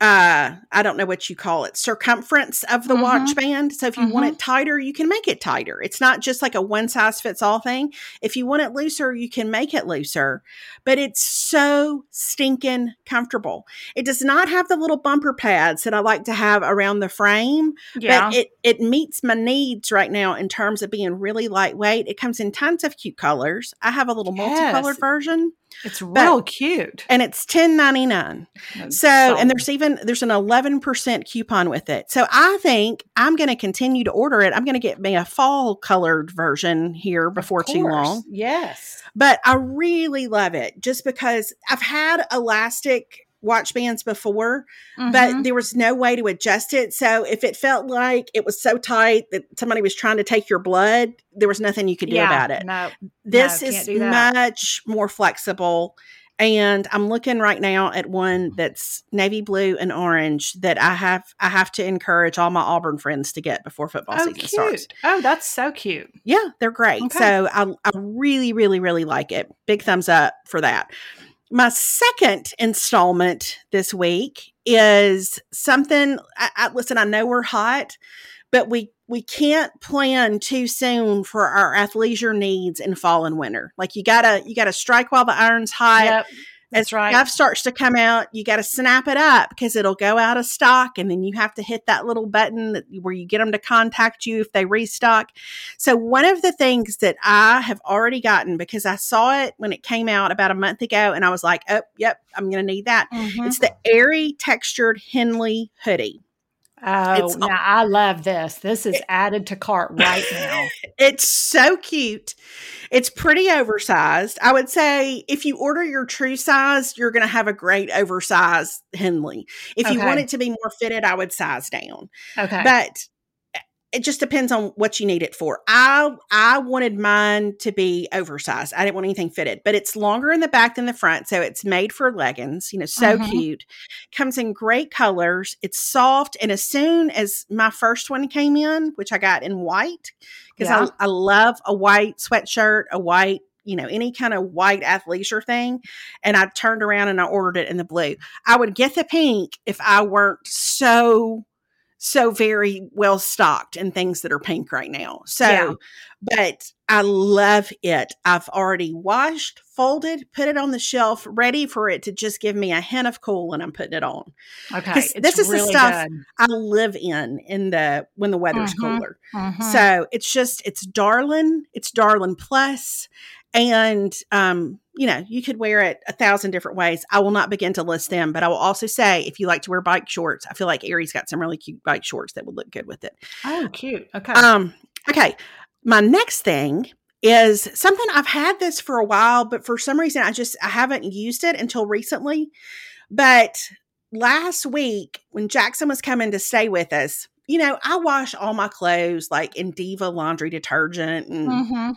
uh I don't know what you call it, circumference of the watch band. So if you want Mhm. it tighter, you can make it tighter. It's not just like a one size fits all thing. If you want it looser, you can make it looser. But it's so stinking comfortable. It does not have the little bumper pads that I like to have around the frame, Yeah. but it it meets my needs right now in terms of being really lightweight. It comes in tons of cute colors. I have a little multicolored version it's real cute. and it's ten ninety nine. So, and there's even there's an 11% coupon with it. So I think I'm going to continue to order it. I'm going to get me a fall colored version here before too long. Yes. But I really love it just because I've had elastic watch bands before, Mhm. but there was no way to adjust it. So if it felt like it was so tight that somebody was trying to take your blood, there was nothing you could do yeah, about it. No. This can't is much more flexible. And I'm looking right now at one mm-hmm. that's navy blue and orange that I have I have to encourage all my Auburn friends to get before football Oh, season cute. starts. Oh, that's so cute. Yeah, they're great. Okay. So I, I really, really, really like it. Big thumbs up for that. My second installment this week is something. I, I, listen, I know we're hot, but we we can't plan too soon for our athleisure needs in fall and winter. Like you gotta you gotta strike while the iron's hot. yep. As That's right. stuff starts to come out, you got to snap it up because it'll go out of stock, and then you have to hit that little button that, where you get them to contact you if they restock. So one of the things that I have already gotten because I saw it when it came out about a month ago, and I was like, "Oh, yep, I'm going to need that." Mhm. It's the Aerie textured Henley hoodie. Oh, It's- now I love this. This is added to cart right now. It's so cute. It's pretty oversized. I would say if you order your true size, you're going to have a great oversized Henley. If you want it to be more fitted, I would size down. Okay. But it just depends on what you need it for. I I wanted mine to be oversized. I didn't want anything fitted, but it's longer in the back than the front, so it's made for leggings. You know, so Mhm. cute. Comes in great colors. It's soft, and as soon as my first one came in, which I got in white, because Yeah. I I love a white sweatshirt, a white you know any kind of white athleisure thing and i turned around and i ordered it in the blue i would get the pink if i weren't so so very well stocked and things that are pink right now. So, Yeah. but I love it. I've already washed, folded, put it on the shelf, ready for it to just give me a hint of cool when I'm putting it on. Okay, this is the stuff- good. I live in in the when the weather's Mhm. cooler. Mhm. So it's just it's darling. It's darling plus, and um, you know you could wear it a thousand different ways. I will not begin to list them, but I will also say if you like to wear bike shorts, I feel like Aerie's got some really cute bike shorts that would look good with it. oh, cute. Okay. Um, okay, my next thing is something I've had this for a while, but for some reason I just I haven't used it until recently. But last week when Jackson was coming to stay with us, you know, I wash all my clothes like in Diva laundry detergent and Mhm.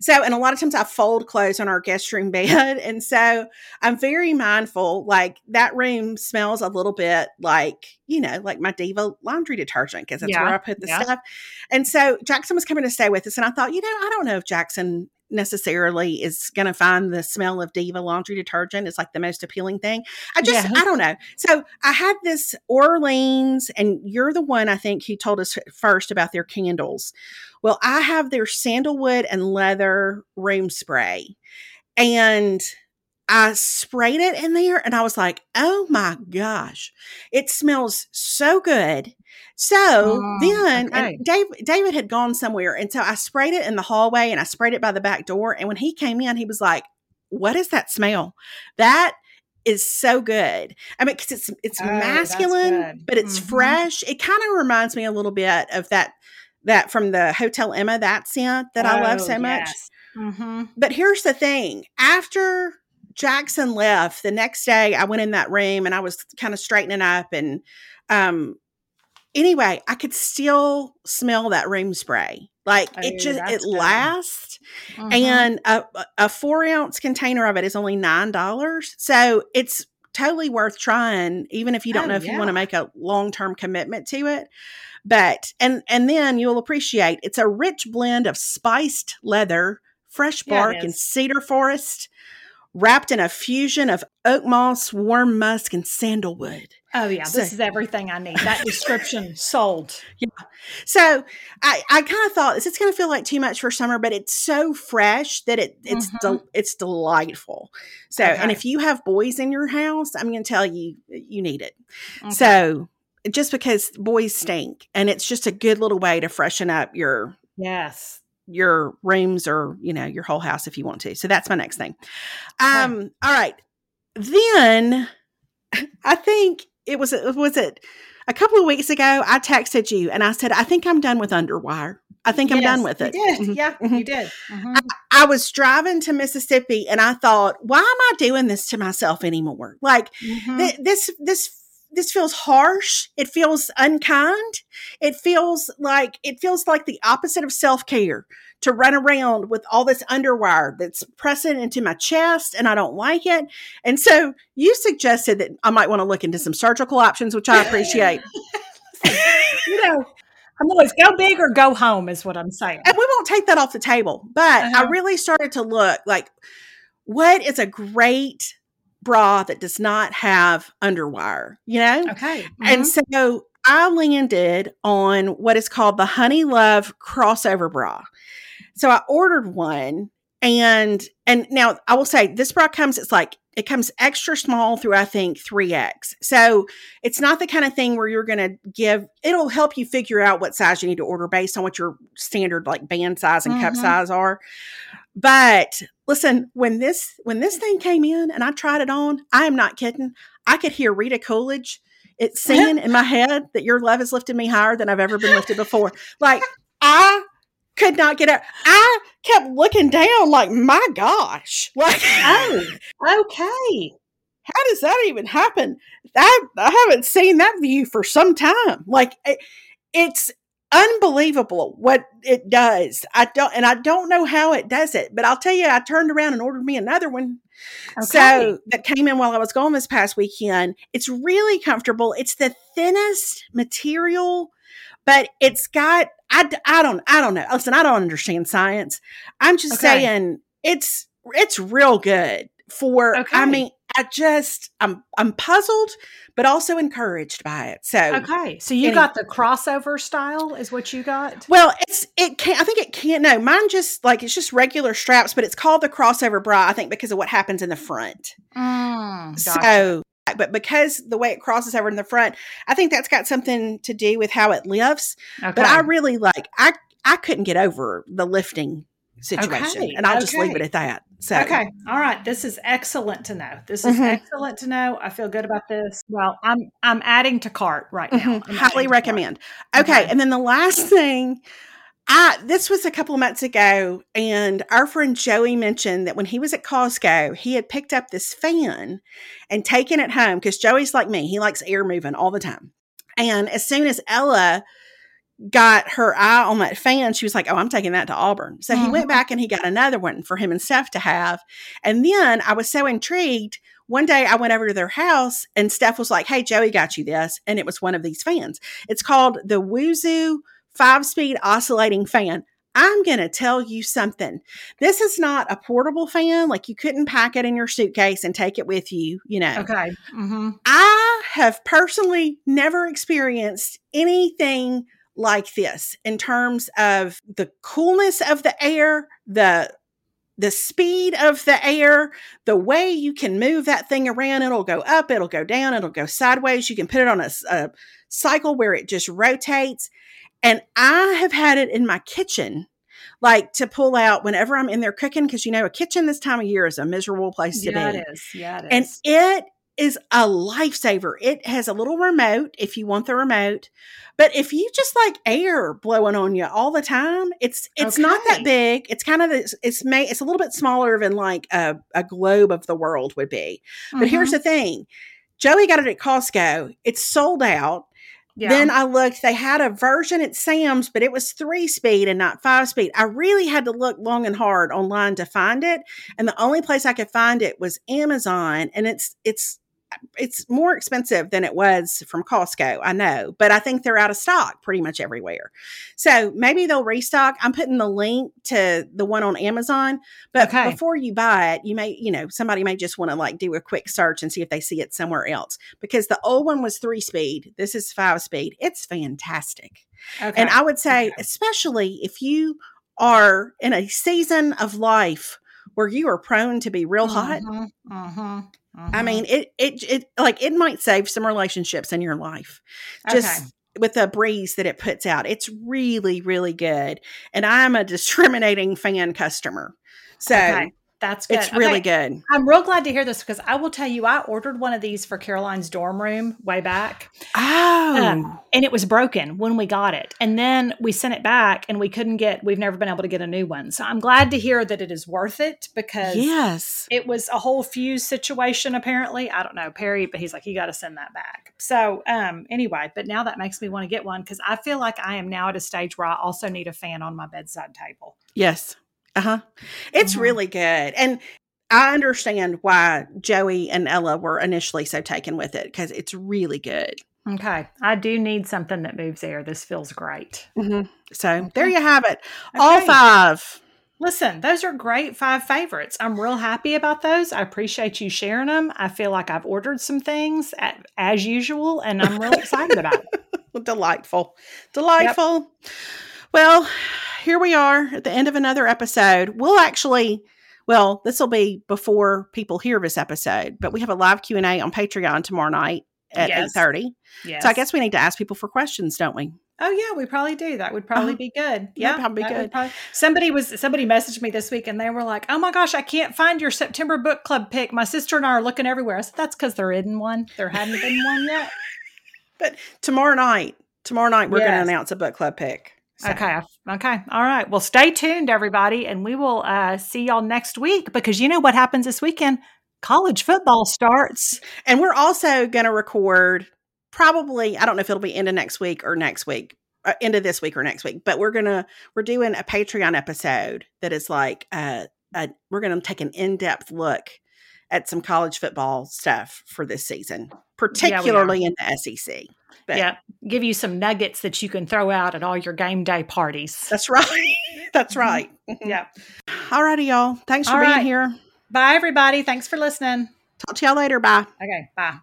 So, and a lot of times I fold clothes on our guest room bed. And so I'm very mindful, like that room smells a little bit like, you know, like my Diva laundry detergent because that's Yeah, where I put the yeah. stuff. And so Jackson was coming to stay with us. And I thought, you know, I don't know if Jackson necessarily is going to find the smell of Diva laundry detergent is like the most appealing thing. I just, Yeah. I don't know. So I had this Orleans, and you're the one I think who told us first about their candles. Well, I have their sandalwood and leather room spray, and I sprayed it in there, and I was like, oh my gosh, it smells so good. So Mm, then, okay. and Dave, David had gone somewhere, and so I sprayed it in the hallway, and I sprayed it by the back door. And when he came in, he was like, "What is that smell? That is so good." I mean, because it's it's Oh, masculine, but it's Mhm. fresh. It kind of reminds me a little bit of that that from the Hotel Emma that scent that I love Oh, so much. Mm-hmm. But here's the thing: after Jackson left, the next day I went in that room and I was kind of straightening up, and um, anyway, I could still smell that room spray. Like it Oh, just it good. lasts, Mm-hmm. and a, a four ounce container of it is only nine dollars, so it's totally worth trying, even if you don't Oh, know if you want to make a long term commitment to it. But and and then you'll appreciate it's a rich blend of spiced leather, fresh Yeah, bark, and cedar forest, wrapped in a fusion of oak moss, warm musk, and sandalwood. Oh yeah, So- this is everything I need. That description sold. Yeah. So I, I kind of thought this is going to feel like too much for summer, but it's so fresh that it it's Mhm. del- it's delightful. So and if you have boys in your house, I'm going to tell you you need it. Okay. So just because boys stink, and it's just a good little way to freshen up your yes. Your rooms or you know your whole house if you want to. So that's my next thing. Um. All right. Then I think it was was it a couple of weeks ago. I texted you and I said I think I'm done with underwire. I think I'm done Yes, with you it. did. Mhm. Yeah, Mhm. you did. Mhm. I was driving to Mississippi and I thought, why am I doing this to myself anymore? Like Mhm. th- this this this feels harsh it feels unkind it feels like it feels like the opposite of self-care to run around with all this underwire that's pressing into my chest and i don't like it and so you suggested that i might want to look into some surgical options which i appreciate you know, I'm always go big or go home is what I'm saying. and we won't take that off the table but i Uh-huh. really started to look like what is a great bra that does not have underwire you know Okay. And Mhm. so I landed on what is called the Honeylove crossover bra. So I ordered one and and now I will say this bra comes it's like it comes extra small through I think 3X. So it's not the kind of thing where you're going to give it'll help you figure out what size you need to order based on what your standard like band size and cup Mhm. size are. But listen, when this when this thing came in and I tried it on, I am not kidding. I could hear Rita Coolidge it's singing in my head that your love has lifted me higher than I've ever been lifted before. Like I could not get up. I kept looking down like, my gosh. Like oh, okay. how does that even happen? That I haven't seen that view for some time. Like it, it's unbelievable what it does. I don't and I don't know how it does it, but I'll tell you I turned around and ordered me another one. Okay. So that came in while I was gone this past weekend. It's really comfortable. It's the thinnest material, but it's got, I, I don't I don't know. Listen, I don't understand science. I'm just Okay. saying it's it's real good for I mean I just I'm I'm puzzled but also encouraged by it. So Okay. So you Any- got the crossover style is what you got? well, it's it can't. I think it can't no, mine just like it's just regular straps, but it's called the crossover bra, I think because of what happens in the front. Mm, gotcha. So, but because the way it crosses over in the front, I think that's got something to do with how it lifts. okay. But I really like I I couldn't get over the lifting situation, Okay, and I'll just leave it at that. So, Okay. All right. This is excellent to know. This is Mhm. excellent to know. I feel good about this. Well, I'm I'm adding to cart right now. mhm, highly recommend. Okay, Okay. and then the last thing. I this was a couple of months ago, and our friend Joey mentioned that when he was at Costco, he had picked up this fan and taken it home because Joey's like me; he likes air moving all the time. And as soon as Ella got her eye on that fan, she was like, "Oh, I'm taking that to Auburn." So he went Mhm. back and he got another one for him and Steph to have. And then I was so intrigued. One day I went over to their house and Steph was like, "Hey, Joey got you this," and it was one of these fans. It's called the Woozoo five speed oscillating fan. I'm going to tell you something. This is not a portable fan. Like you couldn't pack it in your suitcase and take it with you, you know. Okay. Mm-hmm. I have personally never experienced anything like this in terms of the coolness of the air, the the speed of the air, the way you can move that thing around, it'll go up, it'll go down, it'll go sideways. You can put it on a, a cycle where it just rotates. And I have had it in my kitchen, like to pull out whenever I'm in there cooking, because you know, a kitchen this time of year is a miserable place to yeah, be. it is. Yeah, it is. And it is a lifesaver. It has a little remote if you want the remote. But if you just like air blowing on you all the time, it's it's not that big. It's kind of it's it's made it's a little bit smaller than like a, a globe of the world would be. But here's Mhm. the thing. Joey got it at Costco. It's sold out. yeah. Then I looked, they had a version at Sam's, but it was three speed and not five speed. I really had to look long and hard online to find it. And the only place I could find it was Amazon. And it's it's it's more expensive than it was from Costco, I know, but I think they're out of stock pretty much everywhere. So maybe they'll restock. I'm putting the link to the one on Amazon, but Okay. before you buy it, you may, you know, somebody may just want to like do a quick search and see if they see it somewhere else because the old one was three speed. This is five speed. It's fantastic. okay. And I would say, Okay. especially if you are in a season of life where you are prone to be real hot, Mhm, mhm, I mhm. mean, it, it, it, like, it might save some relationships in your life just Okay. with the breeze that it puts out. It's really, really good. And I'm a discriminating fan customer. So Okay. That's good. it's really Okay. good. I'm real glad to hear this because I will tell you, I ordered one of these for Caroline's dorm room way back, Oh, Um, and it was broken when we got it. And then we sent it back, and we couldn't get. We've never been able to get a new one. So I'm glad to hear that it is worth it because yes. it was a whole fuse situation. Apparently, I don't know Perry, but he's like, you got to send that back. So um, anyway, but now that makes me want to get one because I feel like I am now at a stage where I also need a fan on my bedside table. Yes. Uh huh. It's Mhm. really good. And I understand why Joey and Ella were initially so taken with it because it's really good. Okay, I do need something that moves air. This feels great. Mhm. So there you have it. All Mm-hmm. Five. Listen, those are great five favorites. I'm real happy about those. I appreciate you sharing them. I feel like I've ordered some things as usual, and I'm real excited about it. Delightful. Delightful. Well, here we are at the end of another episode. We'll actually well, this will be before people hear this episode, but we have a live Q&A on Patreon tomorrow night at Yes. 8:30. Yes. So I guess we need to ask people for questions, don't we? Oh yeah, we probably do. That would probably Uh-huh. be good. Yeah, probably be good. probably- somebody was somebody messaged me this week, and they were like, "Oh my gosh, I can't find your September book club pick. My sister and I are looking everywhere." I said, "That's because there isn't one. There hadn't been one yet." But tomorrow night, tomorrow night we're going to announce a book club pick. So, Okay. Okay. All right. Well, stay tuned, everybody, and we will uh, see y'all next week because you know what happens this weekend? College football starts. And we're also going to record probably, I don't know if it'll be into next week or next week, uh, into this week or next week, but we're going to, we're doing a Patreon episode that is like, uh, uh, we're going to take an in depth look at some college football stuff for this season, particularly in the SEC. But Yeah. Give you some nuggets that you can throw out at all your game day parties. That's right. That's Mhm. right. Yeah. All righty, y'all. Thanks for All being right. here. Bye, everybody. Thanks for listening. Talk to y'all later. Bye. Okay. Bye.